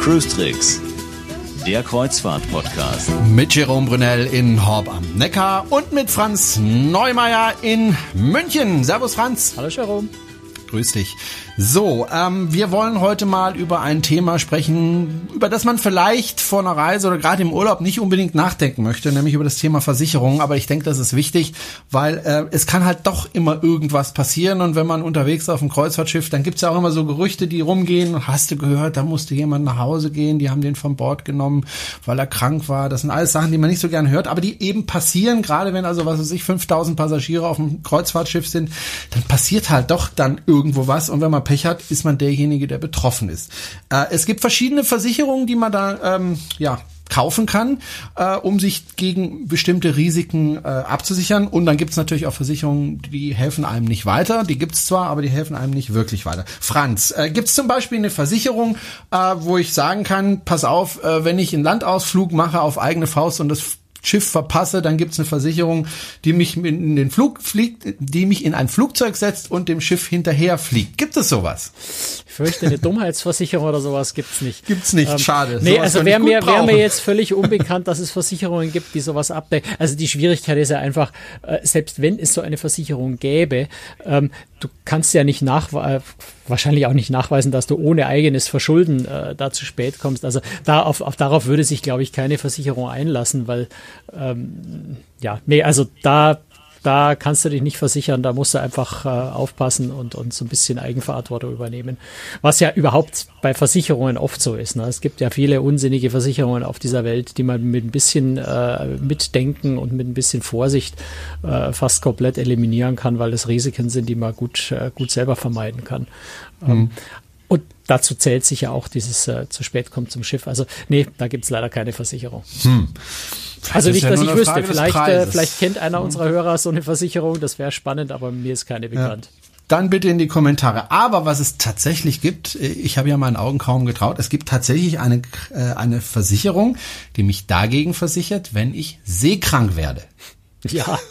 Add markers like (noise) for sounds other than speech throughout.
Cruise Tricks, der Kreuzfahrt-Podcast. Mit Jerome Brunel in Horb am Neckar und mit Franz Neumeier in München. Servus Franz. Hallo Jerome. Grüß dich. So, ähm, wir wollen heute mal über ein Thema sprechen, über das man vielleicht vor einer Reise oder gerade im Urlaub nicht unbedingt nachdenken möchte, nämlich über das Thema Versicherung. Aber ich denke, das ist wichtig, weil äh, es kann halt doch immer irgendwas passieren. Und wenn man unterwegs auf dem Kreuzfahrtschiff, dann gibt's ja auch immer so Gerüchte, die rumgehen. Hast du gehört, da musste jemand nach Hause gehen, die haben den von Bord genommen, weil er krank war. Das sind alles Sachen, die man nicht so gern hört, aber die eben passieren, gerade wenn also, was weiß ich, 5000 Passagiere auf dem Kreuzfahrtschiff sind, dann passiert halt doch dann irgendwo was. Und wenn man Pech hat, ist man derjenige, der betroffen ist. Äh, es gibt verschiedene Versicherungen, die man da ähm, ja kaufen kann, äh, um sich gegen bestimmte Risiken äh, abzusichern. Und dann gibt's natürlich auch Versicherungen, die helfen einem nicht weiter. Die gibt's zwar, aber die helfen einem nicht wirklich weiter. Franz, äh, gibt's zum Beispiel eine Versicherung, äh, wo ich sagen kann, pass auf, äh, wenn ich einen Landausflug mache auf eigene Faust und das Schiff verpasse, dann gibt's eine Versicherung, die mich in den Flug fliegt, die mich in ein Flugzeug setzt und dem Schiff hinterher fliegt. Gibt es sowas? Ich fürchte, eine Dummheitsversicherung oder sowas gibt's nicht. Gibt's nicht, ähm, schade. Nee, sowas also wäre mir, wär mir jetzt völlig unbekannt, dass es Versicherungen gibt, die sowas abdecken. Also die Schwierigkeit ist ja einfach, äh, selbst wenn es so eine Versicherung gäbe, ähm, du kannst ja nicht nach, äh, wahrscheinlich auch nicht nachweisen, dass du ohne eigenes Verschulden äh, da zu spät kommst. Also da auf, auf darauf würde sich, glaube ich, keine Versicherung einlassen, weil ähm, ja, nee, also da da kannst du dich nicht versichern, da musst du einfach äh, aufpassen und, und so ein bisschen Eigenverantwortung übernehmen. Was ja überhaupt bei Versicherungen oft so ist. Ne? Es gibt ja viele unsinnige Versicherungen auf dieser Welt, die man mit ein bisschen äh, Mitdenken und mit ein bisschen Vorsicht äh, fast komplett eliminieren kann, weil es Risiken sind, die man gut, äh, gut selber vermeiden kann. Mhm. Dazu zählt sich ja auch dieses äh, zu spät kommt zum Schiff. Also nee, da gibt's leider keine Versicherung. Hm. Also nicht, ja dass ich wüsste. Vielleicht, äh, vielleicht kennt einer hm. unserer Hörer so eine Versicherung, das wäre spannend, aber mir ist keine bekannt. Ja. Dann bitte in die Kommentare. Aber was es tatsächlich gibt, äh, ich habe ja meinen Augen kaum getraut, es gibt tatsächlich eine, äh, eine Versicherung, die mich dagegen versichert, wenn ich seekrank werde. Ja. (laughs)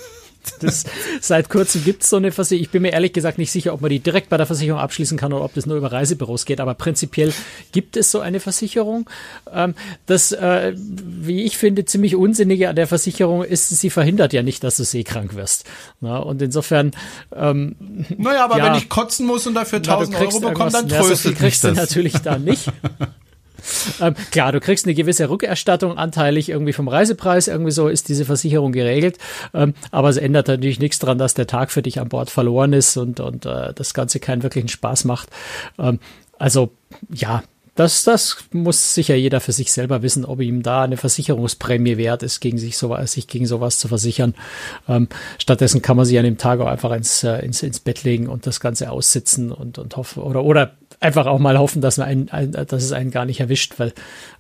Das, seit kurzem gibt es so eine Versicherung. Ich bin mir ehrlich gesagt nicht sicher, ob man die direkt bei der Versicherung abschließen kann oder ob das nur über Reisebüros geht. Aber prinzipiell gibt es so eine Versicherung. Ähm, das, äh, wie ich finde, ziemlich unsinnige an der Versicherung ist, sie verhindert ja nicht, dass du seekrank wirst. Und insofern. Ähm, naja, aber ja, wenn ich kotzen muss und dafür 1000 Euro bekomme, dann tröstet ja, so viel kriegst das. du natürlich da nicht. (laughs) Ähm, klar, du kriegst eine gewisse Rückerstattung anteilig irgendwie vom Reisepreis, irgendwie so ist diese Versicherung geregelt. Ähm, aber es ändert natürlich nichts daran, dass der Tag für dich an Bord verloren ist und, und äh, das Ganze keinen wirklichen Spaß macht. Ähm, also ja, das, das muss sicher jeder für sich selber wissen, ob ihm da eine Versicherungsprämie wert ist, gegen sich, sowas, sich gegen sowas zu versichern. Ähm, stattdessen kann man sich an dem Tag auch einfach ins, äh, ins, ins Bett legen und das Ganze aussitzen und, und hoffen, oder, oder einfach auch mal hoffen, dass, man einen, ein, dass es einen gar nicht erwischt, weil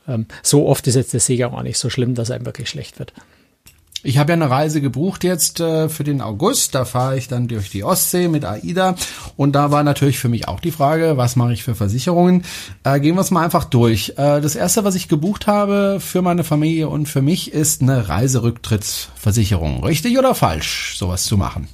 ähm, so oft ist jetzt der Seegang auch nicht so schlimm, dass einem wirklich schlecht wird. Ich habe ja eine Reise gebucht jetzt äh, für den August. Da fahre ich dann durch die Ostsee mit AIDA. Und da war natürlich für mich auch die Frage, was mache ich für Versicherungen? Äh, gehen wir es mal einfach durch. Äh, das erste, was ich gebucht habe für meine Familie und für mich, ist eine Reiserücktrittsversicherung. Richtig oder falsch, sowas zu machen?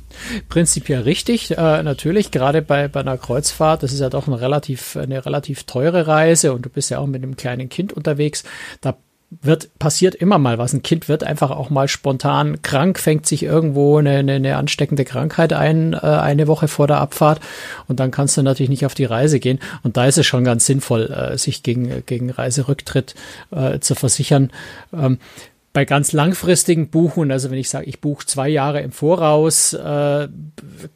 Prinzipiell richtig, äh, natürlich, gerade bei, bei einer Kreuzfahrt, das ist ja doch eine relativ, eine relativ teure Reise und du bist ja auch mit einem kleinen Kind unterwegs. Da wird, passiert immer mal was. Ein Kind wird einfach auch mal spontan krank, fängt sich irgendwo eine, eine, eine ansteckende Krankheit ein, äh, eine Woche vor der Abfahrt und dann kannst du natürlich nicht auf die Reise gehen. Und da ist es schon ganz sinnvoll, äh, sich gegen, gegen Reiserücktritt äh, zu versichern. Ähm, bei ganz langfristigen Buchen, also wenn ich sage, ich buche zwei Jahre im Voraus, äh,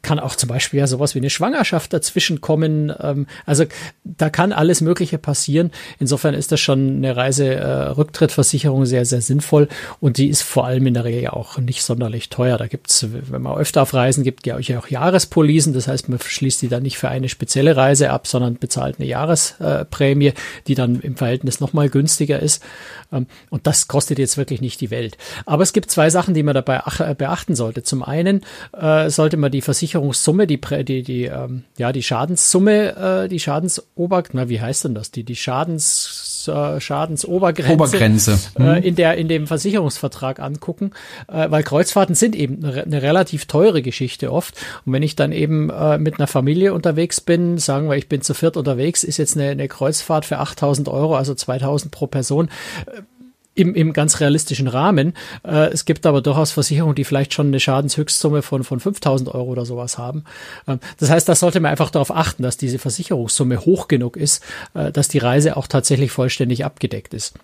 kann auch zum Beispiel ja sowas wie eine Schwangerschaft dazwischen kommen. Ähm, also da kann alles Mögliche passieren. Insofern ist das schon eine Reiserücktrittversicherung äh, sehr, sehr sinnvoll und die ist vor allem in der Regel auch nicht sonderlich teuer. Da gibt's, wenn man öfter auf Reisen gibt, ja auch Jahrespolisen. Das heißt, man schließt die dann nicht für eine spezielle Reise ab, sondern bezahlt eine Jahresprämie, die dann im Verhältnis nochmal günstiger ist. Ähm, und das kostet jetzt wirklich nicht die Welt. Aber es gibt zwei Sachen, die man dabei äh, beachten sollte. Zum einen äh, sollte man die Versicherungssumme, die, die, die, ähm, ja, die Schadenssumme, äh, die Schadensober, na, wie heißt denn das? Die, die Schadens äh, Schadensobergrenze Obergrenze. Äh, in der in dem Versicherungsvertrag angucken, äh, weil Kreuzfahrten sind eben eine, eine, relativ teure Geschichte oft. Und wenn ich dann eben äh, mit einer Familie unterwegs bin, sagen wir, ich bin zu viert unterwegs, ist jetzt eine, eine Kreuzfahrt für 8000 Euro, also 2000 pro Person. Im, im ganz realistischen Rahmen. Äh, es gibt aber durchaus Versicherungen, die vielleicht schon eine Schadenshöchstsumme von, von 5000 Euro oder sowas haben. Ähm, das heißt, da sollte man einfach darauf achten, dass diese Versicherungssumme hoch genug ist, äh, dass die Reise auch tatsächlich vollständig abgedeckt ist.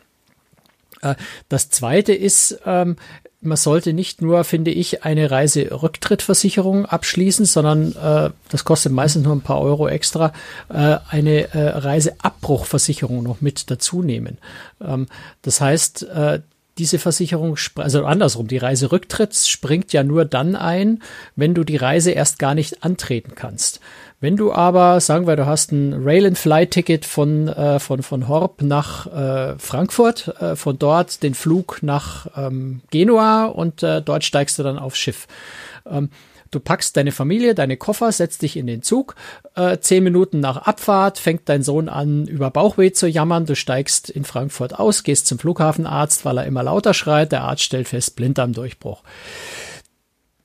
Äh, das zweite ist, ähm, man sollte nicht nur, finde ich, eine Reiserücktrittversicherung abschließen, sondern äh, das kostet meistens nur ein paar Euro extra, äh, eine äh, Reiseabbruchversicherung noch mit dazu nehmen. Ähm, das heißt, äh, diese Versicherung, also andersrum, die Reiserücktritt springt ja nur dann ein, wenn du die Reise erst gar nicht antreten kannst. Wenn du aber, sagen wir, du hast ein Rail-and-Fly-Ticket von, äh, von, von Horb nach äh, Frankfurt, äh, von dort den Flug nach ähm, Genua und äh, dort steigst du dann aufs Schiff. Ähm, du packst deine Familie, deine Koffer, setzt dich in den Zug. Äh, zehn Minuten nach Abfahrt fängt dein Sohn an, über Bauchweh zu jammern. Du steigst in Frankfurt aus, gehst zum Flughafenarzt, weil er immer lauter schreit. Der Arzt stellt fest, Blinddarmdurchbruch.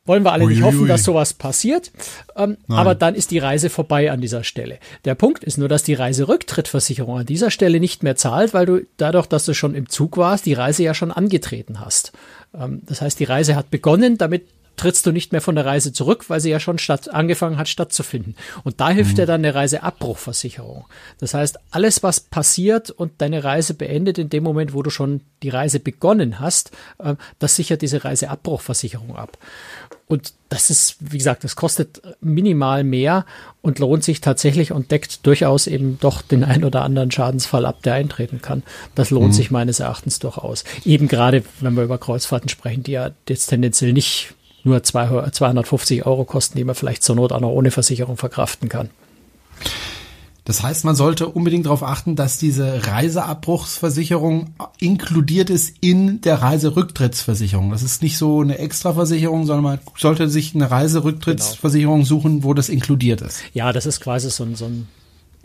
Wollen wir alle nicht hoffen, dass sowas passiert. Ähm, aber dann ist die Reise vorbei an dieser Stelle. Der Punkt ist nur, dass die Reiserücktrittversicherung an dieser Stelle nicht mehr zahlt, weil du dadurch, dass du schon im Zug warst, die Reise ja schon angetreten hast. Ähm, das heißt, die Reise hat begonnen, damit trittst du nicht mehr von der Reise zurück, weil sie ja schon statt, angefangen hat stattzufinden. Und da hilft mhm. dir dann eine Reiseabbruchversicherung. Das heißt, alles, was passiert und deine Reise beendet in dem Moment, wo du schon die Reise begonnen hast, äh, das sichert diese Reiseabbruchversicherung ab. Und das ist, wie gesagt, das kostet minimal mehr und lohnt sich tatsächlich und deckt durchaus eben doch den ein oder anderen Schadensfall ab, der eintreten kann. Das lohnt mhm. sich meines Erachtens durchaus. Eben gerade, wenn wir über Kreuzfahrten sprechen, die ja jetzt tendenziell nicht nur 250 Euro kosten, die man vielleicht zur Not auch noch ohne Versicherung verkraften kann. Das heißt, man sollte unbedingt darauf achten, dass diese Reiseabbruchsversicherung inkludiert ist in der Reiserücktrittsversicherung. Das ist nicht so eine Extraversicherung, sondern man sollte sich eine Reiserücktrittsversicherung genau. suchen, wo das inkludiert ist. Ja, das ist quasi so ein, so ein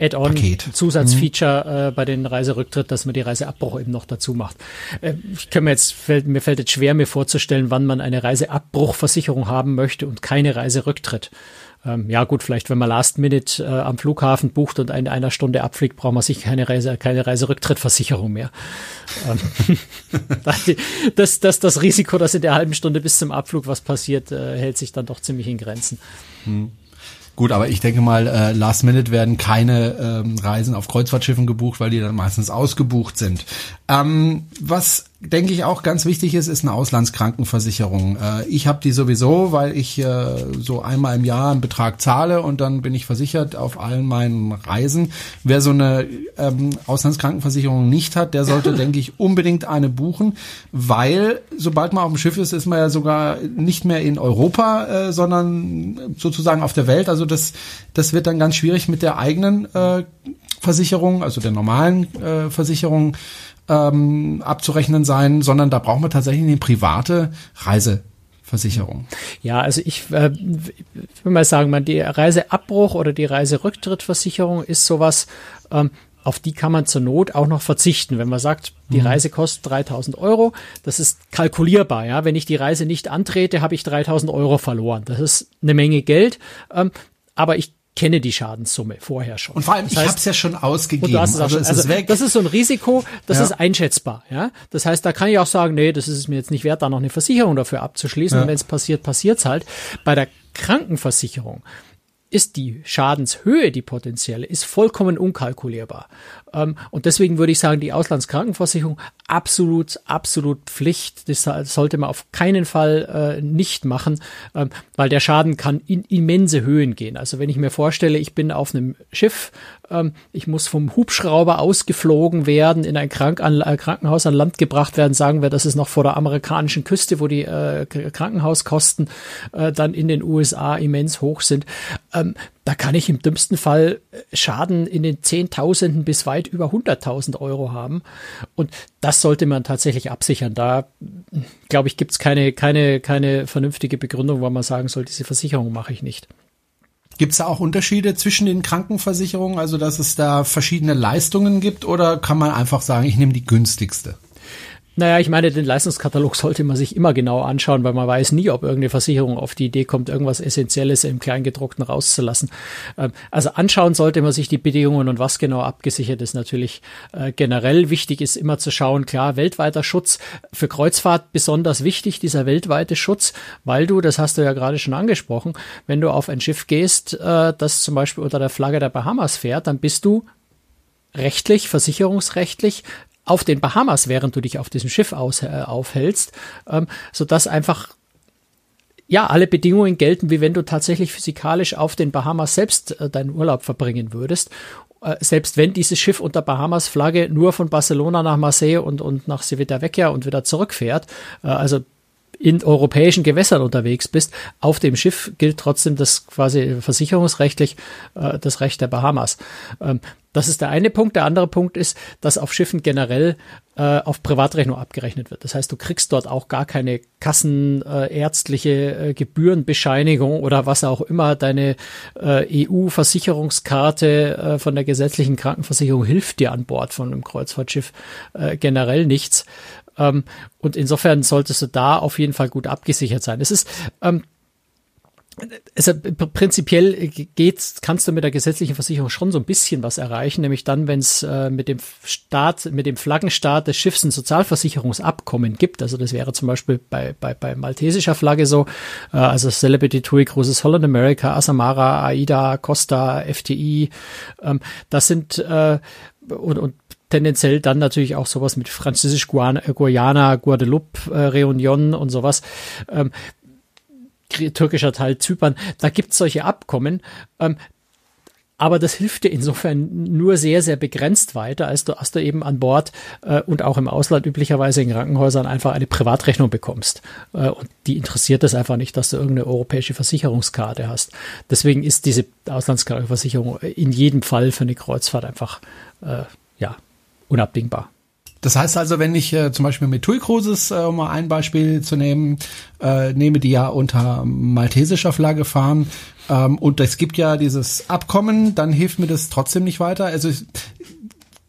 Add-on, Zusatzfeature mhm. äh, bei den Reiserücktritt, dass man die Reiseabbruch eben noch dazu macht. Äh, ich kann mir jetzt, fällt, mir fällt jetzt schwer, mir vorzustellen, wann man eine Reiseabbruchversicherung haben möchte und keine Reiserücktritt. Ähm, ja gut, vielleicht wenn man Last Minute äh, am Flughafen bucht und in einer Stunde abfliegt, braucht man sich keine Reise, keine Reiserücktrittversicherung mehr. Ähm, (laughs) das, das, das Risiko, dass in der halben Stunde bis zum Abflug was passiert, äh, hält sich dann doch ziemlich in Grenzen. Hm. Gut, aber ich denke mal, äh, Last Minute werden keine ähm, Reisen auf Kreuzfahrtschiffen gebucht, weil die dann meistens ausgebucht sind. Ähm, was denke ich auch ganz wichtig ist, ist eine Auslandskrankenversicherung. Äh, ich habe die sowieso, weil ich äh, so einmal im Jahr einen Betrag zahle und dann bin ich versichert auf allen meinen Reisen. Wer so eine ähm, Auslandskrankenversicherung nicht hat, der sollte, (laughs) denke ich, unbedingt eine buchen, weil sobald man auf dem Schiff ist, ist man ja sogar nicht mehr in Europa, äh, sondern sozusagen auf der Welt. Also das, das wird dann ganz schwierig mit der eigenen Versicherung, also der normalen Versicherung ähm, abzurechnen sein, sondern da brauchen wir tatsächlich eine private Reiseversicherung. Ja, also ich, äh, ich will mal sagen, man, die Reiseabbruch oder die Reiserücktrittversicherung ist sowas, ähm, auf die kann man zur Not auch noch verzichten. Wenn man sagt, die mhm. Reise kostet 3000 Euro, das ist kalkulierbar. Ja, wenn ich die Reise nicht antrete, habe ich 3000 Euro verloren. Das ist eine Menge Geld. Ähm, aber ich kenne die Schadenssumme vorher schon. Und vor allem, das heißt, ich habe es ja schon ausgegeben. also schon, also weg. Das ist so ein Risiko, das ja. ist einschätzbar. Ja, Das heißt, da kann ich auch sagen, nee, das ist es mir jetzt nicht wert, da noch eine Versicherung dafür abzuschließen. Ja. Und wenn es passiert, passiert's halt. Bei der Krankenversicherung ist die Schadenshöhe, die potenzielle, ist vollkommen unkalkulierbar. Ähm, und deswegen würde ich sagen, die Auslandskrankenversicherung absolut, absolut Pflicht. Das sollte man auf keinen Fall äh, nicht machen, ähm, weil der Schaden kann in immense Höhen gehen. Also wenn ich mir vorstelle, ich bin auf einem Schiff, ähm, ich muss vom Hubschrauber ausgeflogen werden, in ein Krank an, äh, Krankenhaus an Land gebracht werden, sagen wir, das ist noch vor der amerikanischen Küste, wo die äh, Krankenhauskosten äh, dann in den USA immens hoch sind. Ähm, da kann ich im dümmsten Fall äh, Schaden in den Zehntausenden bis weit über 100.000 Euro haben. Und das sollte man tatsächlich absichern. Da, glaube ich, gibt es keine, keine, keine vernünftige Begründung, warum man sagen soll, diese Versicherung mache ich nicht. Gibt es da auch Unterschiede zwischen den Krankenversicherungen, also dass es da verschiedene Leistungen gibt oder kann man einfach sagen, ich nehme die günstigste? Naja, ich meine, den Leistungskatalog sollte man sich immer genau anschauen, weil man weiß nie, ob irgendeine Versicherung auf die Idee kommt, irgendwas Essentielles im Kleingedruckten rauszulassen. Ähm, also anschauen sollte man sich die Bedingungen und was genau abgesichert ist natürlich äh, generell. Wichtig ist immer zu schauen, klar, weltweiter Schutz für Kreuzfahrt besonders wichtig, dieser weltweite Schutz, weil du, das hast du ja gerade schon angesprochen, wenn du auf ein Schiff gehst, äh, das zum Beispiel unter der Flagge der Bahamas fährt, dann bist du rechtlich, versicherungsrechtlich auf den Bahamas, während du dich auf diesem Schiff aus, äh, aufhältst, ähm, sodass einfach ja, alle Bedingungen gelten, wie wenn du tatsächlich physikalisch auf den Bahamas selbst äh, deinen Urlaub verbringen würdest. Äh, selbst wenn dieses Schiff unter Bahamas-Flagge nur von Barcelona nach Marseille und, und nach Civitavecchia und wieder zurückfährt, äh, also in europäischen Gewässern unterwegs bist, auf dem Schiff gilt trotzdem das quasi versicherungsrechtlich äh, das Recht der Bahamas. Ähm, das ist der eine Punkt. Der andere Punkt ist, dass auf Schiffen generell äh, auf Privatrechnung abgerechnet wird. Das heißt, du kriegst dort auch gar keine kassenärztliche äh, Gebührenbescheinigung oder was auch immer. Deine äh, EU-Versicherungskarte äh, von der gesetzlichen Krankenversicherung hilft dir an Bord von einem Kreuzfahrtschiff äh, generell nichts. Ähm, und insofern solltest du da auf jeden Fall gut abgesichert sein. Es ist ähm, also prinzipiell geht's, kannst du mit der gesetzlichen Versicherung schon so ein bisschen was erreichen, nämlich dann, wenn es äh, mit dem Staat, mit dem Flaggenstaat des Schiffs ein Sozialversicherungsabkommen gibt. Also das wäre zum Beispiel bei, bei, bei maltesischer Flagge so, äh, also Celebrity TUI Cruises Holland America, Asamara, AIDA, Costa, FTI. Ähm, das sind äh, und, und tendenziell dann natürlich auch sowas mit Französisch Guayana, Guadeloupe, äh, Reunion und sowas. Ähm, türkischer Teil Zypern, da gibt's solche Abkommen. Ähm, aber das hilft dir insofern nur sehr, sehr begrenzt weiter, als du, als du eben an Bord äh, und auch im Ausland üblicherweise in Krankenhäusern einfach eine Privatrechnung bekommst. Äh, und die interessiert es einfach nicht, dass du irgendeine europäische Versicherungskarte hast. Deswegen ist diese Auslandskrankenversicherung in jedem Fall für eine Kreuzfahrt einfach äh, ja unabdingbar. Das heißt also, wenn ich äh, zum Beispiel mit TUI Cruises, äh, um mal ein Beispiel zu nehmen, äh, nehme, die ja unter maltesischer Flagge fahren, ähm, und es gibt ja dieses Abkommen, dann hilft mir das trotzdem nicht weiter. Also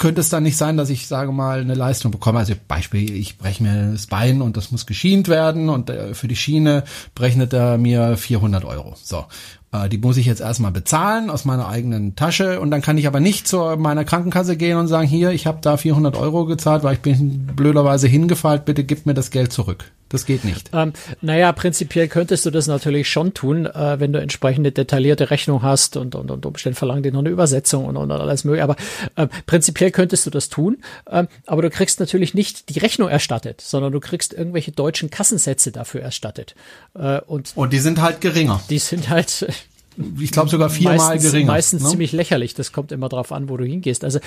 könnte es dann nicht sein, dass ich sage mal eine Leistung bekomme. Also Beispiel, ich breche mir das Bein und das muss geschient werden und äh, für die Schiene berechnet er mir 400 Euro. So. Äh, die muss ich jetzt erstmal bezahlen aus meiner eigenen Tasche und dann kann ich aber nicht zu meiner Krankenkasse gehen und sagen, hier, ich habe da 400 Euro gezahlt, weil ich bin blöderweise hingefallen, bitte gib mir das Geld zurück. Das geht nicht. Ähm, naja, prinzipiell könntest du das natürlich schon tun, äh, wenn du entsprechende detaillierte Rechnung hast und, und, und Umständen verlangen die noch eine Übersetzung und, und alles mögliche. Aber äh, prinzipiell könntest du das tun, äh, aber du kriegst natürlich nicht die Rechnung erstattet, sondern du kriegst irgendwelche deutschen Kassensätze dafür erstattet. Äh, und, und die sind halt geringer. Die sind halt ich glaube sogar viermal meistens, geringer. Meistens ne? ziemlich lächerlich. Das kommt immer drauf an, wo du hingehst. Also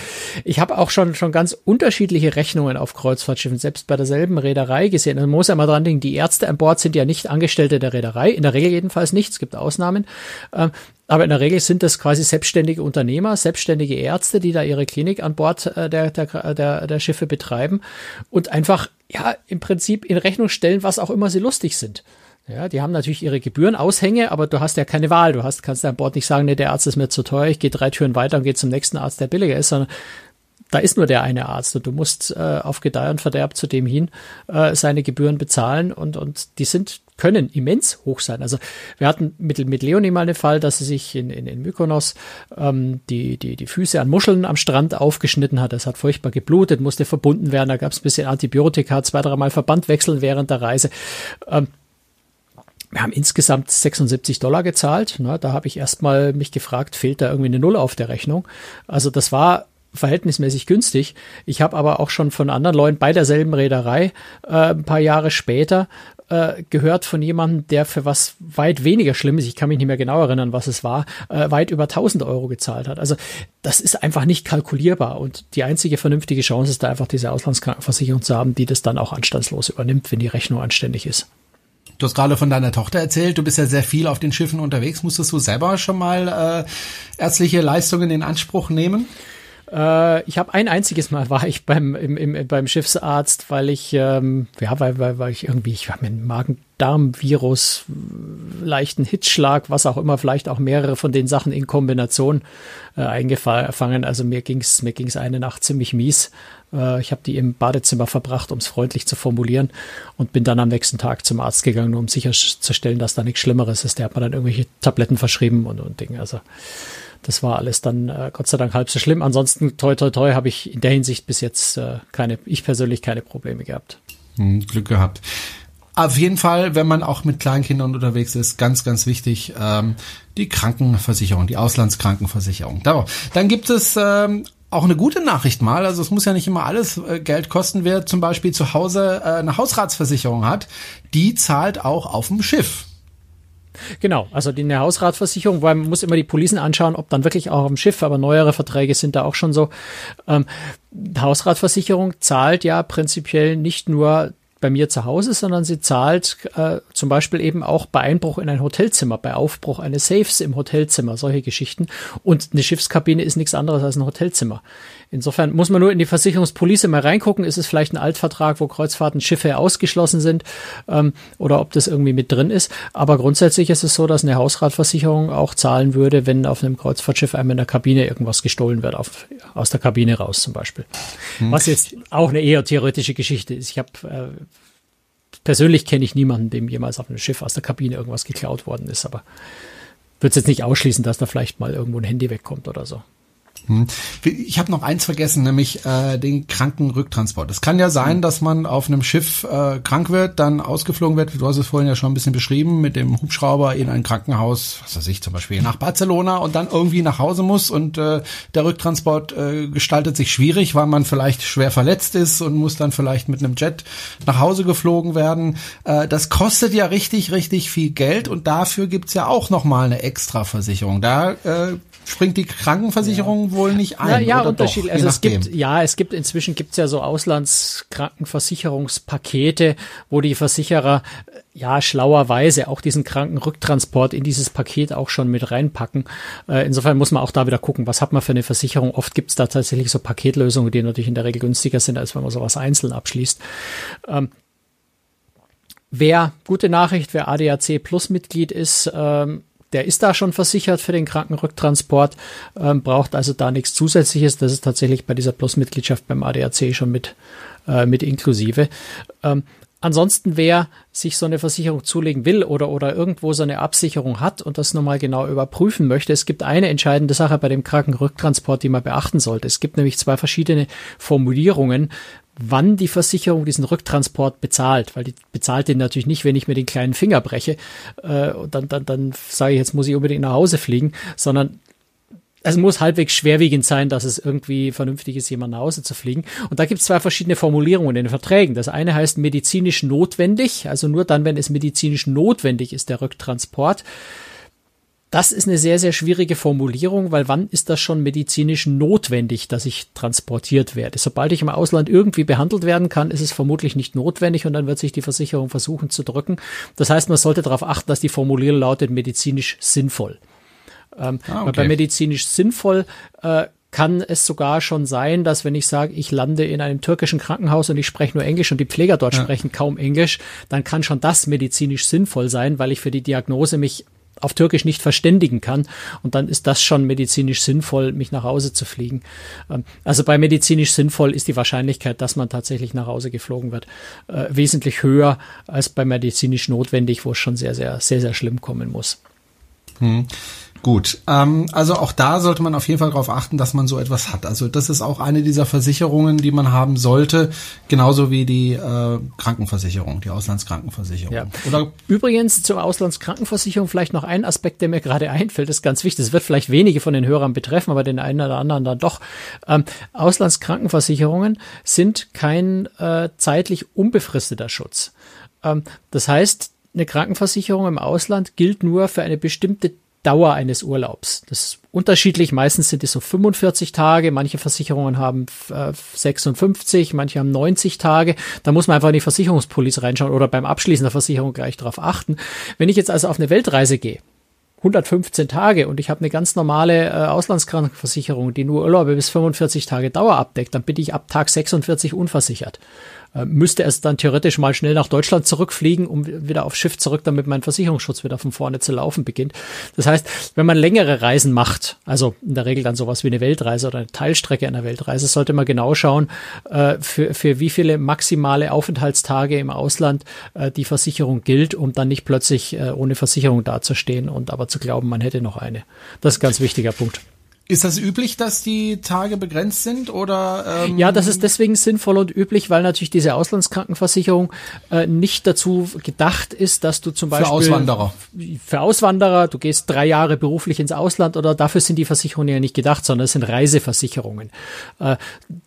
ich habe auch schon schon ganz unterschiedliche Rechnungen auf Kreuzfahrtschiffen, selbst bei derselben Reederei gesehen. Man muss ja mal dran denken, die Ärzte an Bord sind ja nicht Angestellte der Reederei, in der Regel jedenfalls nicht. Es gibt Ausnahmen. Ähm, aber in der Regel sind das quasi selbstständige Unternehmer, selbstständige Ärzte, die da ihre Klinik an Bord äh, der, der, der, der Schiffe betreiben und einfach ja im Prinzip in Rechnung stellen, was auch immer sie lustig sind. Ja, die haben natürlich ihre Gebührenaushänge, aber du hast ja keine Wahl. Du hast, kannst an Bord nicht sagen, nee, der Arzt ist mir zu teuer, ich gehe drei Türen weiter und gehe zum nächsten Arzt, der billiger ist, sondern da ist nur der eine Arzt und du musst äh, auf Gedeih und Verderb zu dem hin äh, seine Gebühren bezahlen und, und die sind können immens hoch sein. Also wir hatten mit, mit Leonie mal den Fall, dass sie sich in, in, in Mykonos ähm, die, die, die Füße an Muscheln am Strand aufgeschnitten hat. Das hat furchtbar geblutet, musste verbunden werden. Da gab es ein bisschen Antibiotika, zwei, dreimal Verband wechseln während der Reise. Ähm, wir haben insgesamt 76 Dollar gezahlt. Na, da habe ich erstmal mich gefragt, fehlt da irgendwie eine Null auf der Rechnung? Also das war verhältnismäßig günstig. Ich habe aber auch schon von anderen Leuten bei derselben Reederei äh, ein paar Jahre später äh, gehört von jemandem, der für was weit weniger Schlimmes, ich kann mich nicht mehr genau erinnern, was es war, äh, weit über 1000 Euro gezahlt hat. Also das ist einfach nicht kalkulierbar und die einzige vernünftige Chance ist da einfach diese Auslandskrankenversicherung zu haben, die das dann auch anstandslos übernimmt, wenn die Rechnung anständig ist. Du hast gerade von deiner Tochter erzählt, du bist ja sehr viel auf den Schiffen unterwegs. Musstest du selber schon mal äh, ärztliche Leistungen in Anspruch nehmen? Äh, ich habe ein einziges Mal war ich beim im, im, beim Schiffsarzt, weil ich ähm, ja weil, weil, weil ich irgendwie ich habe einen Magen-Darm-Virus, leichten Hitzschlag, was auch immer, vielleicht auch mehrere von den Sachen in Kombination äh, eingefangen. Also mir ging's mir ging's eine Nacht ziemlich mies. Äh, ich habe die im Badezimmer verbracht, um es freundlich zu formulieren, und bin dann am nächsten Tag zum Arzt gegangen, nur um sicherzustellen, dass da nichts Schlimmeres ist. Der hat mir dann irgendwelche Tabletten verschrieben und, und Dinge. Also das war alles dann äh, Gott sei Dank halb so schlimm. Ansonsten, toi, toi, toi, habe ich in der Hinsicht bis jetzt äh, keine, ich persönlich keine Probleme gehabt. Hm, Glück gehabt. Auf jeden Fall, wenn man auch mit Kleinkindern unterwegs ist, ganz, ganz wichtig, ähm, die Krankenversicherung, die Auslandskrankenversicherung. Dann gibt es ähm, auch eine gute Nachricht mal. Also es muss ja nicht immer alles äh, Geld kosten. Wer zum Beispiel zu Hause äh, eine Hausratsversicherung hat, die zahlt auch auf dem Schiff. Genau, also die eine Hausratversicherung, weil man muss immer die Policen anschauen, ob dann wirklich auch am Schiff, aber neuere Verträge sind da auch schon so. Ähm, Hausratversicherung zahlt ja prinzipiell nicht nur bei mir zu Hause, sondern sie zahlt äh, zum Beispiel eben auch bei Einbruch in ein Hotelzimmer, bei Aufbruch eines Safes im Hotelzimmer, solche Geschichten. Und eine Schiffskabine ist nichts anderes als ein Hotelzimmer. Insofern muss man nur in die Versicherungspolice mal reingucken. Ist es vielleicht ein Altvertrag, wo Kreuzfahrten Schiffe ausgeschlossen sind ähm, oder ob das irgendwie mit drin ist. Aber grundsätzlich ist es so, dass eine Hausratversicherung auch zahlen würde, wenn auf einem Kreuzfahrtschiff einem in der Kabine irgendwas gestohlen wird, auf, aus der Kabine raus zum Beispiel. Hm. Was jetzt auch eine eher theoretische Geschichte ist. Ich habe äh, persönlich kenne ich niemanden, dem jemals auf einem Schiff aus der Kabine irgendwas geklaut worden ist, aber würde es jetzt nicht ausschließen, dass da vielleicht mal irgendwo ein Handy wegkommt oder so. Hm. Ich habe noch eins vergessen, nämlich äh, den Krankenrücktransport. Es kann ja sein, dass man auf einem Schiff äh, krank wird, dann ausgeflogen wird, du hast es vorhin ja schon ein bisschen beschrieben, mit dem Hubschrauber in ein Krankenhaus, was weiß ich, zum Beispiel nach Barcelona und dann irgendwie nach Hause muss und äh, der Rücktransport äh, gestaltet sich schwierig, weil man vielleicht schwer verletzt ist und muss dann vielleicht mit einem Jet nach Hause geflogen werden. Äh, das kostet ja richtig, richtig viel Geld und dafür gibt's ja auch nochmal eine Extraversicherung. Da äh, springt die Krankenversicherung ja. wohl nicht ein. Ja, ja unterschiedlich. Also es gibt, ja, es gibt inzwischen gibt's ja so Auslandskrankenversicherungspakete, wo die Versicherer ja schlauerweise auch diesen Krankenrücktransport in dieses Paket auch schon mit reinpacken. Äh, insofern muss man auch da wieder gucken, was hat man für eine Versicherung. Oft gibt's da tatsächlich so Paketlösungen, die natürlich in der Regel günstiger sind, als wenn man sowas einzeln abschließt. Ähm, wer, gute Nachricht, wer ADAC Plus Mitglied ist, ähm, der ist da schon versichert für den Krankenrücktransport, ähm, braucht also da nichts Zusätzliches. Das ist tatsächlich bei dieser Plus-Mitgliedschaft beim ADAC schon mit, äh, mit inklusive. Ähm, Ansonsten, wer sich so eine Versicherung zulegen will oder, oder irgendwo so eine Absicherung hat und das nochmal genau überprüfen möchte, es gibt eine entscheidende Sache bei dem Krankenrücktransport, die man beachten sollte. Es gibt nämlich zwei verschiedene Formulierungen, wann die Versicherung diesen Rücktransport bezahlt, weil die bezahlt den natürlich nicht, wenn ich mir den kleinen Finger breche, äh, und dann, dann, dann sage ich, jetzt muss ich unbedingt nach Hause fliegen, sondern es muss halbwegs schwerwiegend sein, dass es irgendwie vernünftig ist, jemand nach Hause zu fliegen. Und da gibt es zwei verschiedene Formulierungen in den Verträgen. Das eine heißt medizinisch notwendig, also nur dann, wenn es medizinisch notwendig ist, der Rücktransport. Das ist eine sehr, sehr schwierige Formulierung, weil wann ist das schon medizinisch notwendig, dass ich transportiert werde? Sobald ich im Ausland irgendwie behandelt werden kann, ist es vermutlich nicht notwendig und dann wird sich die Versicherung versuchen zu drücken. Das heißt, man sollte darauf achten, dass die Formulierung lautet medizinisch sinnvoll. Ähm, ah, okay. Bei medizinisch sinnvoll äh, kann es sogar schon sein, dass wenn ich sage, ich lande in einem türkischen Krankenhaus und ich spreche nur Englisch und die Pfleger dort ja. sprechen kaum Englisch, dann kann schon das medizinisch sinnvoll sein, weil ich für die Diagnose mich auf Türkisch nicht verständigen kann. Und dann ist das schon medizinisch sinnvoll, mich nach Hause zu fliegen. Ähm, also bei medizinisch sinnvoll ist die Wahrscheinlichkeit, dass man tatsächlich nach Hause geflogen wird, äh, wesentlich höher als bei medizinisch notwendig, wo es schon sehr, sehr, sehr, sehr schlimm kommen muss. Hm. Gut, ähm, also auch da sollte man auf jeden Fall darauf achten, dass man so etwas hat. Also das ist auch eine dieser Versicherungen, die man haben sollte, genauso wie die äh, Krankenversicherung, die Auslandskrankenversicherung. Ja. Oder Übrigens zur Auslandskrankenversicherung vielleicht noch ein Aspekt, der mir gerade (laughs) einfällt, ist ganz wichtig. Das wird vielleicht wenige von den Hörern betreffen, aber den einen oder anderen dann doch. Ähm, Auslandskrankenversicherungen sind kein äh, zeitlich unbefristeter Schutz. Ähm, das heißt, eine Krankenversicherung im Ausland gilt nur für eine bestimmte Dauer eines Urlaubs. Das ist unterschiedlich. Meistens sind es so 45 Tage. Manche Versicherungen haben äh, 56, manche haben 90 Tage. Da muss man einfach in die Versicherungspolice reinschauen oder beim Abschließen der Versicherung gleich darauf achten. Wenn ich jetzt also auf eine Weltreise gehe, 115 Tage und ich habe eine ganz normale äh, Auslandskrankenversicherung, die nur Urlaube bis 45 Tage Dauer abdeckt, dann bin ich ab Tag 46 unversichert. Äh, müsste es dann theoretisch mal schnell nach Deutschland zurückfliegen, um wieder auf Schiff zurück, damit mein Versicherungsschutz wieder von vorne zu laufen beginnt. Das heißt, wenn man längere Reisen macht, also in der Regel dann sowas wie eine Weltreise oder eine Teilstrecke einer Weltreise, sollte man genau schauen, äh, für, für wie viele maximale Aufenthaltstage im Ausland äh, die Versicherung gilt, um dann nicht plötzlich ohne Versicherung dazustehen und aber zu glauben, man hätte noch eine. Das ist ein ganz wichtiger Punkt. Ist das üblich, dass die Tage begrenzt sind oder? Ähm ja, das ist deswegen sinnvoll und üblich, weil natürlich diese Auslandskrankenversicherung äh, nicht dazu gedacht ist, dass du zum Beispiel für Auswanderer für Auswanderer, du gehst drei Jahre beruflich ins Ausland oder dafür sind die Versicherungen ja nicht gedacht, sondern es sind Reiseversicherungen. Äh,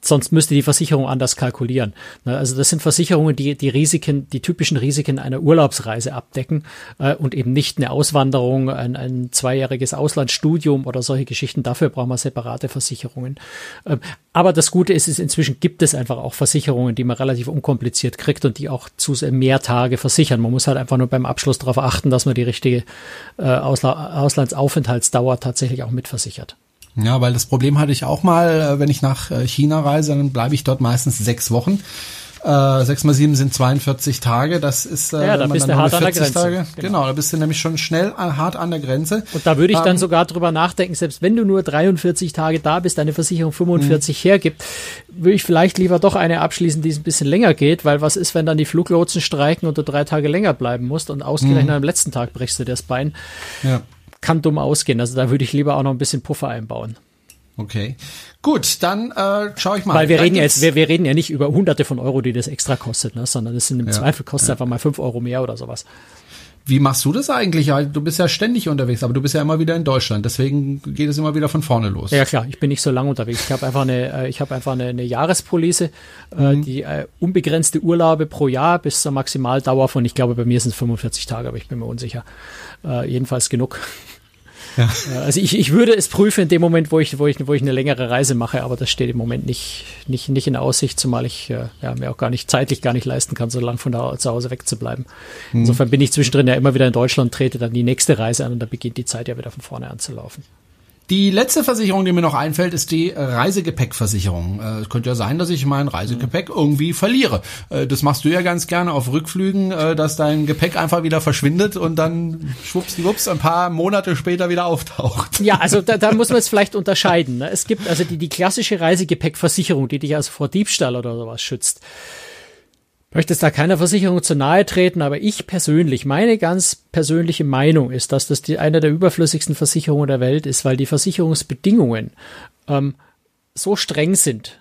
sonst müsste die Versicherung anders kalkulieren. Ne, also das sind Versicherungen, die die Risiken, die typischen Risiken einer Urlaubsreise abdecken äh, und eben nicht eine Auswanderung, ein, ein zweijähriges Auslandsstudium oder solche Geschichten. Dafür dafür brauchen wir separate Versicherungen. Ähm, aber das Gute ist, ist, inzwischen gibt es einfach auch Versicherungen, die man relativ unkompliziert kriegt und die auch zu mehr Tage versichern. Man muss halt einfach nur beim Abschluss darauf achten, dass man die richtige äh, Ausla Auslandsaufenthaltsdauer tatsächlich auch mitversichert. Ja, weil das Problem hatte ich auch mal, äh, wenn ich nach äh, China reise, dann bleibe ich dort meistens sechs Wochen. Äh, 6 mal 7 sind 42 Tage. Das ist äh, ja, da bist du hart an der Grenze. Tage, genau. genau, da bist du nämlich schon schnell hart an der Grenze. Und da würde ich dann ähm, sogar drüber nachdenken, selbst wenn du nur 43 Tage da bist, deine Versicherung 45 mh. hergibt, würde ich vielleicht lieber doch eine abschließen, die ein bisschen länger geht, weil was ist, wenn dann die Fluglotsen streiken und du drei Tage länger bleiben musst und ausgerechnet mhm. am letzten Tag brichst du dir das Bein. Ja. Kann dumm ausgehen. Also da würde ich lieber auch noch ein bisschen Puffer einbauen. Okay. Gut, dann äh, schaue ich mal. Weil wir reden jetzt, wir, wir reden ja nicht über hunderte von Euro, die das extra kostet, ne? sondern das sind im ja, Zweifel kostet ja. einfach mal fünf Euro mehr oder sowas. Wie machst du das eigentlich? Du bist ja ständig unterwegs, aber du bist ja immer wieder in Deutschland. Deswegen geht es immer wieder von vorne los. Ja klar, ich bin nicht so lange unterwegs. Ich habe einfach eine, äh, ich habe einfach eine, eine Jahrespolice, äh, mhm. die äh, unbegrenzte Urlaube pro Jahr bis zur Maximaldauer von, ich glaube, bei mir sind es 45 Tage, aber ich bin mir unsicher. Äh, jedenfalls genug. Ja. Also ich, ich würde es prüfen in dem Moment, wo ich, wo, ich, wo ich eine längere Reise mache, aber das steht im Moment nicht, nicht, nicht in Aussicht, zumal ich äh, ja, mir auch gar nicht zeitlich gar nicht leisten kann, so lange von da zu Hause wegzubleiben. Mhm. Insofern bin ich zwischendrin ja immer wieder in Deutschland, trete dann die nächste Reise an und da beginnt die Zeit ja wieder von vorne an zu laufen. Die letzte Versicherung, die mir noch einfällt, ist die Reisegepäckversicherung. Äh, es könnte ja sein, dass ich mein Reisegepäck irgendwie verliere. Äh, das machst du ja ganz gerne auf Rückflügen, äh, dass dein Gepäck einfach wieder verschwindet und dann schwuppsdiwupps ein paar Monate später wieder auftaucht. Ja, also da, da muss man es (laughs) vielleicht unterscheiden. Ne? Es gibt also die, die klassische Reisegepäckversicherung, die dich also vor Diebstahl oder sowas schützt möchte es da keiner Versicherung zu nahe treten, aber ich persönlich, meine ganz persönliche Meinung ist, dass das die, eine der überflüssigsten Versicherungen der Welt ist, weil die Versicherungsbedingungen ähm, so streng sind.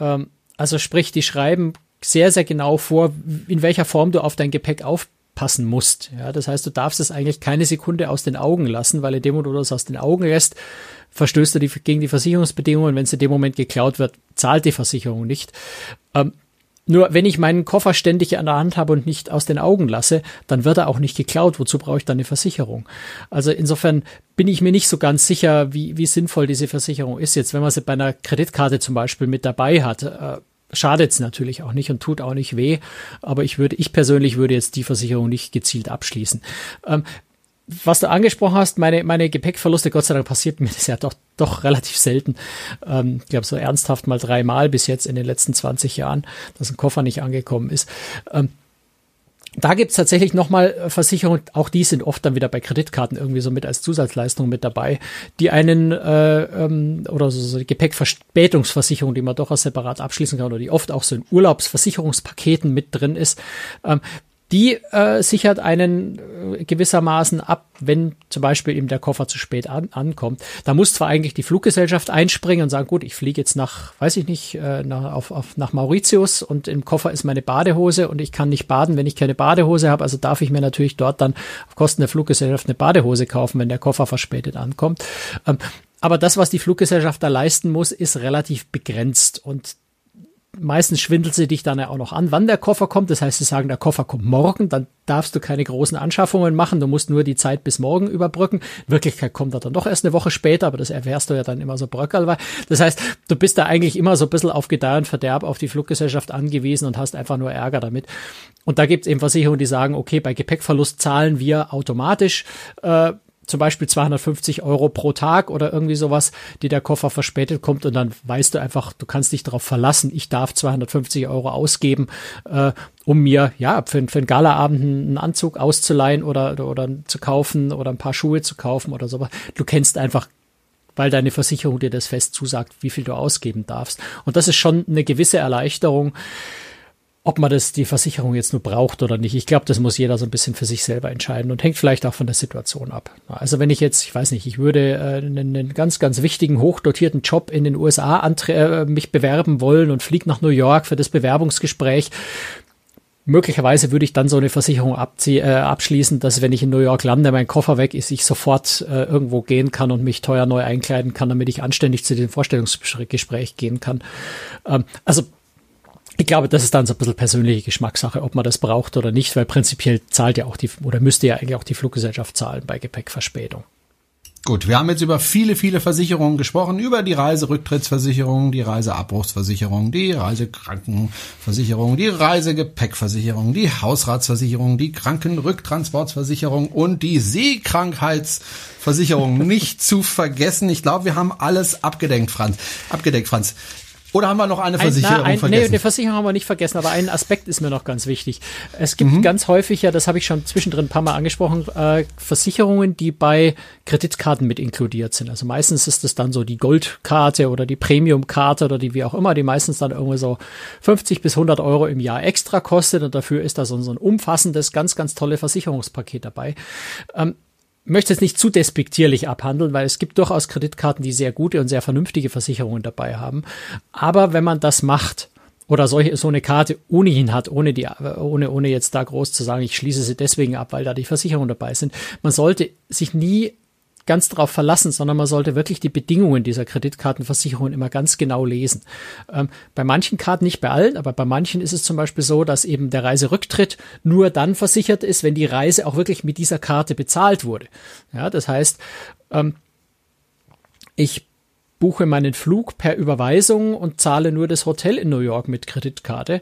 Ähm, also sprich, die schreiben sehr, sehr genau vor, in welcher Form du auf dein Gepäck aufpassen musst. Ja, das heißt, du darfst es eigentlich keine Sekunde aus den Augen lassen, weil in dem Moment, wo du es aus den Augen lässt, verstößt du die, gegen die Versicherungsbedingungen. Wenn es in dem Moment geklaut wird, zahlt die Versicherung nicht. Ähm, nur wenn ich meinen Koffer ständig an der Hand habe und nicht aus den Augen lasse, dann wird er auch nicht geklaut. Wozu brauche ich dann eine Versicherung? Also insofern bin ich mir nicht so ganz sicher, wie, wie sinnvoll diese Versicherung ist. Jetzt, wenn man sie bei einer Kreditkarte zum Beispiel mit dabei hat, äh, schadet es natürlich auch nicht und tut auch nicht weh. Aber ich würde, ich persönlich würde jetzt die Versicherung nicht gezielt abschließen. Ähm, was du angesprochen hast, meine, meine Gepäckverluste, Gott sei Dank passiert mir das ja doch, doch relativ selten. Ähm, ich glaube, so ernsthaft mal dreimal bis jetzt in den letzten 20 Jahren, dass ein Koffer nicht angekommen ist. Ähm, da gibt's tatsächlich nochmal Versicherungen, auch die sind oft dann wieder bei Kreditkarten irgendwie so mit als Zusatzleistung mit dabei, die einen äh, ähm, oder so, so Gepäckverspätungsversicherung, die man durchaus separat abschließen kann oder die oft auch so in Urlaubsversicherungspaketen mit drin ist, ähm, die äh, sichert einen äh, gewissermaßen ab, wenn zum Beispiel eben der Koffer zu spät an, ankommt. Da muss zwar eigentlich die Fluggesellschaft einspringen und sagen, gut, ich fliege jetzt nach, weiß ich nicht, äh, nach, auf, auf, nach Mauritius und im Koffer ist meine Badehose und ich kann nicht baden, wenn ich keine Badehose habe. Also darf ich mir natürlich dort dann auf Kosten der Fluggesellschaft eine Badehose kaufen, wenn der Koffer verspätet ankommt. Ähm, aber das, was die Fluggesellschaft da leisten muss, ist relativ begrenzt und meistens schwindelt sie dich dann ja auch noch an, wann der Koffer kommt. Das heißt, sie sagen, der Koffer kommt morgen, dann darfst du keine großen Anschaffungen machen. Du musst nur die Zeit bis morgen überbrücken. In Wirklichkeit kommt er dann doch erst eine Woche später, aber das erfährst du ja dann immer so bröckelweise. Das heißt, du bist da eigentlich immer so ein bisschen auf Gedeih und Verderb auf die Fluggesellschaft angewiesen und hast einfach nur Ärger damit. Und da gibt es eben Versicherungen, die sagen, okay, bei Gepäckverlust zahlen wir automatisch. Äh, zum Beispiel 250 Euro pro Tag oder irgendwie sowas, die der Koffer verspätet kommt und dann weißt du einfach, du kannst dich darauf verlassen, ich darf 250 Euro ausgeben, äh, um mir ja für, für einen Galaabend einen Anzug auszuleihen oder, oder, oder zu kaufen oder ein paar Schuhe zu kaufen oder sowas. Du kennst einfach weil deine Versicherung dir das fest zusagt, wie viel du ausgeben darfst. Und das ist schon eine gewisse Erleichterung ob man das die Versicherung jetzt nur braucht oder nicht. Ich glaube, das muss jeder so ein bisschen für sich selber entscheiden und hängt vielleicht auch von der Situation ab. Also wenn ich jetzt, ich weiß nicht, ich würde äh, einen, ganz, ganz wichtigen, hochdotierten Job in den USA äh, mich bewerben wollen und fliege nach New York für das Bewerbungsgespräch, Möglicherweise würde ich dann so eine Versicherung abzie äh, abschließen, dass wenn ich in New York lande, mein Koffer weg ist, ich sofort äh, irgendwo gehen kann und mich teuer neu einkleiden kann, damit ich anständig zu dem Vorstellungsgespräch gehen kann. Ähm, also ich glaube, das ist dann so ein bisschen persönliche Geschmackssache, ob man das braucht oder nicht, weil prinzipiell zahlt ja auch die, oder müsste ja eigentlich auch die Fluggesellschaft zahlen bei Gepäckverspätung. Gut, wir haben jetzt über viele, viele Versicherungen gesprochen, über die Reiserücktrittsversicherung, die Reiseabbruchsversicherung, die Reisekrankenversicherung, die Reisegepäckversicherung, die Hausratsversicherung, die Krankenrücktransportsversicherung und die Seekrankheitsversicherung nicht zu vergessen. Ich glaube, wir haben alles abgedeckt, Franz. Abgedeckt, Franz. Oder haben wir noch eine Versicherung ein, na, ein, vergessen? Nee, eine Versicherung haben wir nicht vergessen, aber ein Aspekt ist mir noch ganz wichtig. Es gibt mhm. ganz häufig, ja, das habe ich schon zwischendrin ein paar Mal angesprochen, äh, Versicherungen, die bei Kreditkarten mit inkludiert sind. Also meistens ist es dann so die Goldkarte oder die Premiumkarte oder die wie auch immer, die meistens dann irgendwie so 50 bis 100 Euro im Jahr extra kostet und dafür ist da so, so ein umfassendes, ganz, ganz tolle Versicherungspaket dabei. Ähm, möchte es nicht zu despektierlich abhandeln, weil es gibt durchaus Kreditkarten, die sehr gute und sehr vernünftige Versicherungen dabei haben. Aber wenn man das macht, oder solche, so eine Karte ohnehin hat, ohne die, ohne, ohne jetzt da groß zu sagen, ich schließe sie deswegen ab, weil da die Versicherungen dabei sind. Man sollte sich nie ganz darauf verlassen, sondern man sollte wirklich die Bedingungen dieser Kreditkartenversicherung immer ganz genau lesen. Ähm, bei manchen Karten, nicht bei allen, aber bei manchen ist es zum Beispiel so, dass eben der Reiserücktritt nur dann versichert ist, wenn die Reise auch wirklich mit dieser Karte bezahlt wurde. Ja, das heißt, ähm, ich buche meinen Flug per Überweisung und zahle nur das Hotel in New York mit Kreditkarte.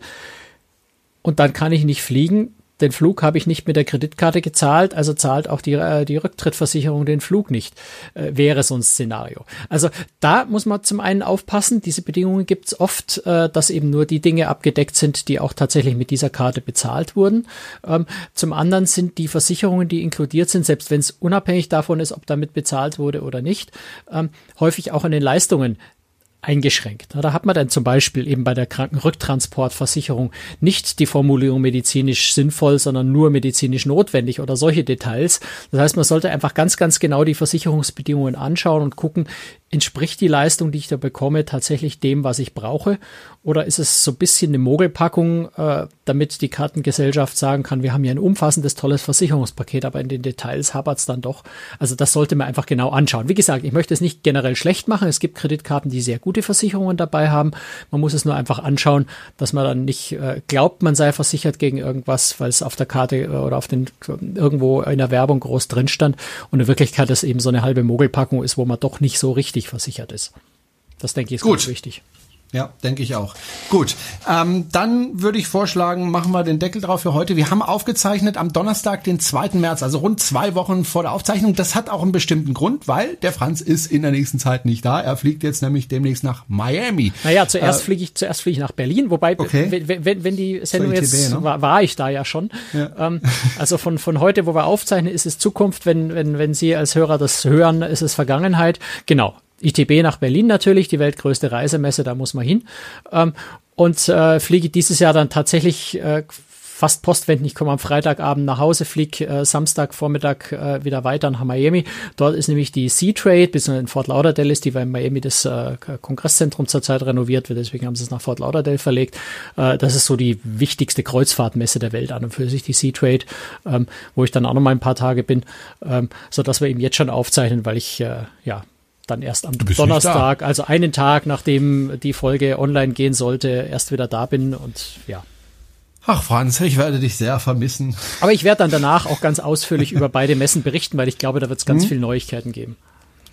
Und dann kann ich nicht fliegen, den Flug habe ich nicht mit der Kreditkarte gezahlt, also zahlt auch die, äh, die Rücktrittversicherung den Flug nicht, äh, wäre so ein Szenario. Also da muss man zum einen aufpassen, diese Bedingungen gibt es oft, äh, dass eben nur die Dinge abgedeckt sind, die auch tatsächlich mit dieser Karte bezahlt wurden. Ähm, zum anderen sind die Versicherungen, die inkludiert sind, selbst wenn es unabhängig davon ist, ob damit bezahlt wurde oder nicht, ähm, häufig auch an den Leistungen eingeschränkt. Da hat man dann zum Beispiel eben bei der Krankenrücktransportversicherung nicht die Formulierung medizinisch sinnvoll, sondern nur medizinisch notwendig oder solche Details. Das heißt, man sollte einfach ganz, ganz genau die Versicherungsbedingungen anschauen und gucken, entspricht die Leistung, die ich da bekomme, tatsächlich dem, was ich brauche? Oder ist es so ein bisschen eine Mogelpackung, äh, damit die Kartengesellschaft sagen kann, wir haben hier ein umfassendes, tolles Versicherungspaket, aber in den Details hapert es dann doch. Also das sollte man einfach genau anschauen. Wie gesagt, ich möchte es nicht generell schlecht machen. Es gibt Kreditkarten, die sehr gute Versicherungen dabei haben. Man muss es nur einfach anschauen, dass man dann nicht äh, glaubt, man sei versichert gegen irgendwas, weil es auf der Karte äh, oder auf den irgendwo in der Werbung groß drin stand und in Wirklichkeit es eben so eine halbe Mogelpackung ist, wo man doch nicht so richtig versichert ist. Das denke ich ist Gut. ganz wichtig. Ja, denke ich auch. Gut, ähm, dann würde ich vorschlagen, machen wir den Deckel drauf für heute. Wir haben aufgezeichnet am Donnerstag, den 2. März, also rund zwei Wochen vor der Aufzeichnung. Das hat auch einen bestimmten Grund, weil der Franz ist in der nächsten Zeit nicht da. Er fliegt jetzt nämlich demnächst nach Miami. Naja, zuerst äh, fliege ich, zuerst fliege ich nach Berlin, wobei, okay. wenn, wenn, wenn die Sendung ITB, jetzt, ne? war, war ich da ja schon. Ja. Ähm, (laughs) also von, von heute, wo wir aufzeichnen, ist es Zukunft. Wenn, wenn, wenn Sie als Hörer das hören, ist es Vergangenheit. Genau. ITB nach Berlin natürlich, die weltgrößte Reisemesse, da muss man hin. Ähm, und äh, fliege dieses Jahr dann tatsächlich äh, fast postwendend. Ich komme am Freitagabend nach Hause, fliege äh, Samstagvormittag äh, wieder weiter nach Miami. Dort ist nämlich die Sea-Trade, bis in Fort Lauderdale ist, die weil in Miami das äh, Kongresszentrum zurzeit renoviert wird, deswegen haben sie es nach Fort Lauderdale verlegt. Äh, das ist so die wichtigste Kreuzfahrtmesse der Welt an und für sich, die Sea-Trade, ähm, wo ich dann auch noch mal ein paar Tage bin, ähm, so dass wir eben jetzt schon aufzeichnen, weil ich äh, ja dann erst am Donnerstag, also einen Tag nachdem die Folge online gehen sollte, erst wieder da bin und ja. Ach Franz, ich werde dich sehr vermissen. Aber ich werde dann danach auch ganz ausführlich (laughs) über beide Messen berichten, weil ich glaube, da wird es ganz hm. viele Neuigkeiten geben.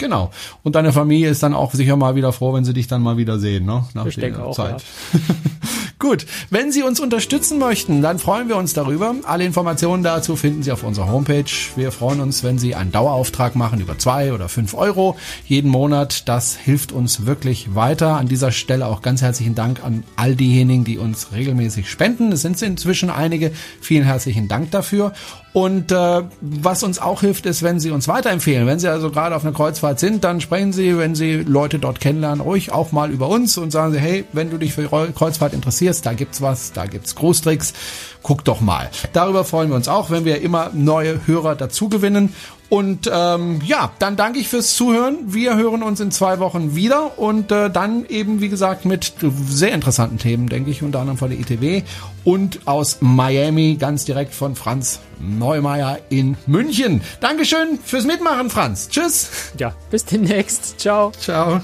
Genau. Und deine Familie ist dann auch sicher mal wieder froh, wenn sie dich dann mal wieder sehen, ne? Nach ich denke auch, Zeit. Ja. (laughs) Gut, wenn Sie uns unterstützen möchten, dann freuen wir uns darüber. Alle Informationen dazu finden Sie auf unserer Homepage. Wir freuen uns, wenn Sie einen Dauerauftrag machen über zwei oder fünf Euro jeden Monat. Das hilft uns wirklich weiter. An dieser Stelle auch ganz herzlichen Dank an all diejenigen, die uns regelmäßig spenden. Es sind inzwischen einige. Vielen herzlichen Dank dafür. Und äh, was uns auch hilft, ist, wenn Sie uns weiterempfehlen. Wenn Sie also gerade auf einer Kreuzfahrt sind, dann sprechen Sie, wenn Sie Leute dort kennenlernen, ruhig auch mal über uns und sagen Sie, hey, wenn du dich für Kreuzfahrt interessierst, da gibt's was, da gibt's Großtricks, guck doch mal. Darüber freuen wir uns auch, wenn wir immer neue Hörer dazu gewinnen. Und ähm, ja, dann danke ich fürs Zuhören. Wir hören uns in zwei Wochen wieder und äh, dann eben, wie gesagt, mit sehr interessanten Themen, denke ich, unter anderem von der ITW und aus Miami, ganz direkt von Franz Neumeier in München. Dankeschön fürs Mitmachen, Franz. Tschüss. Ja, bis demnächst. Ciao. Ciao.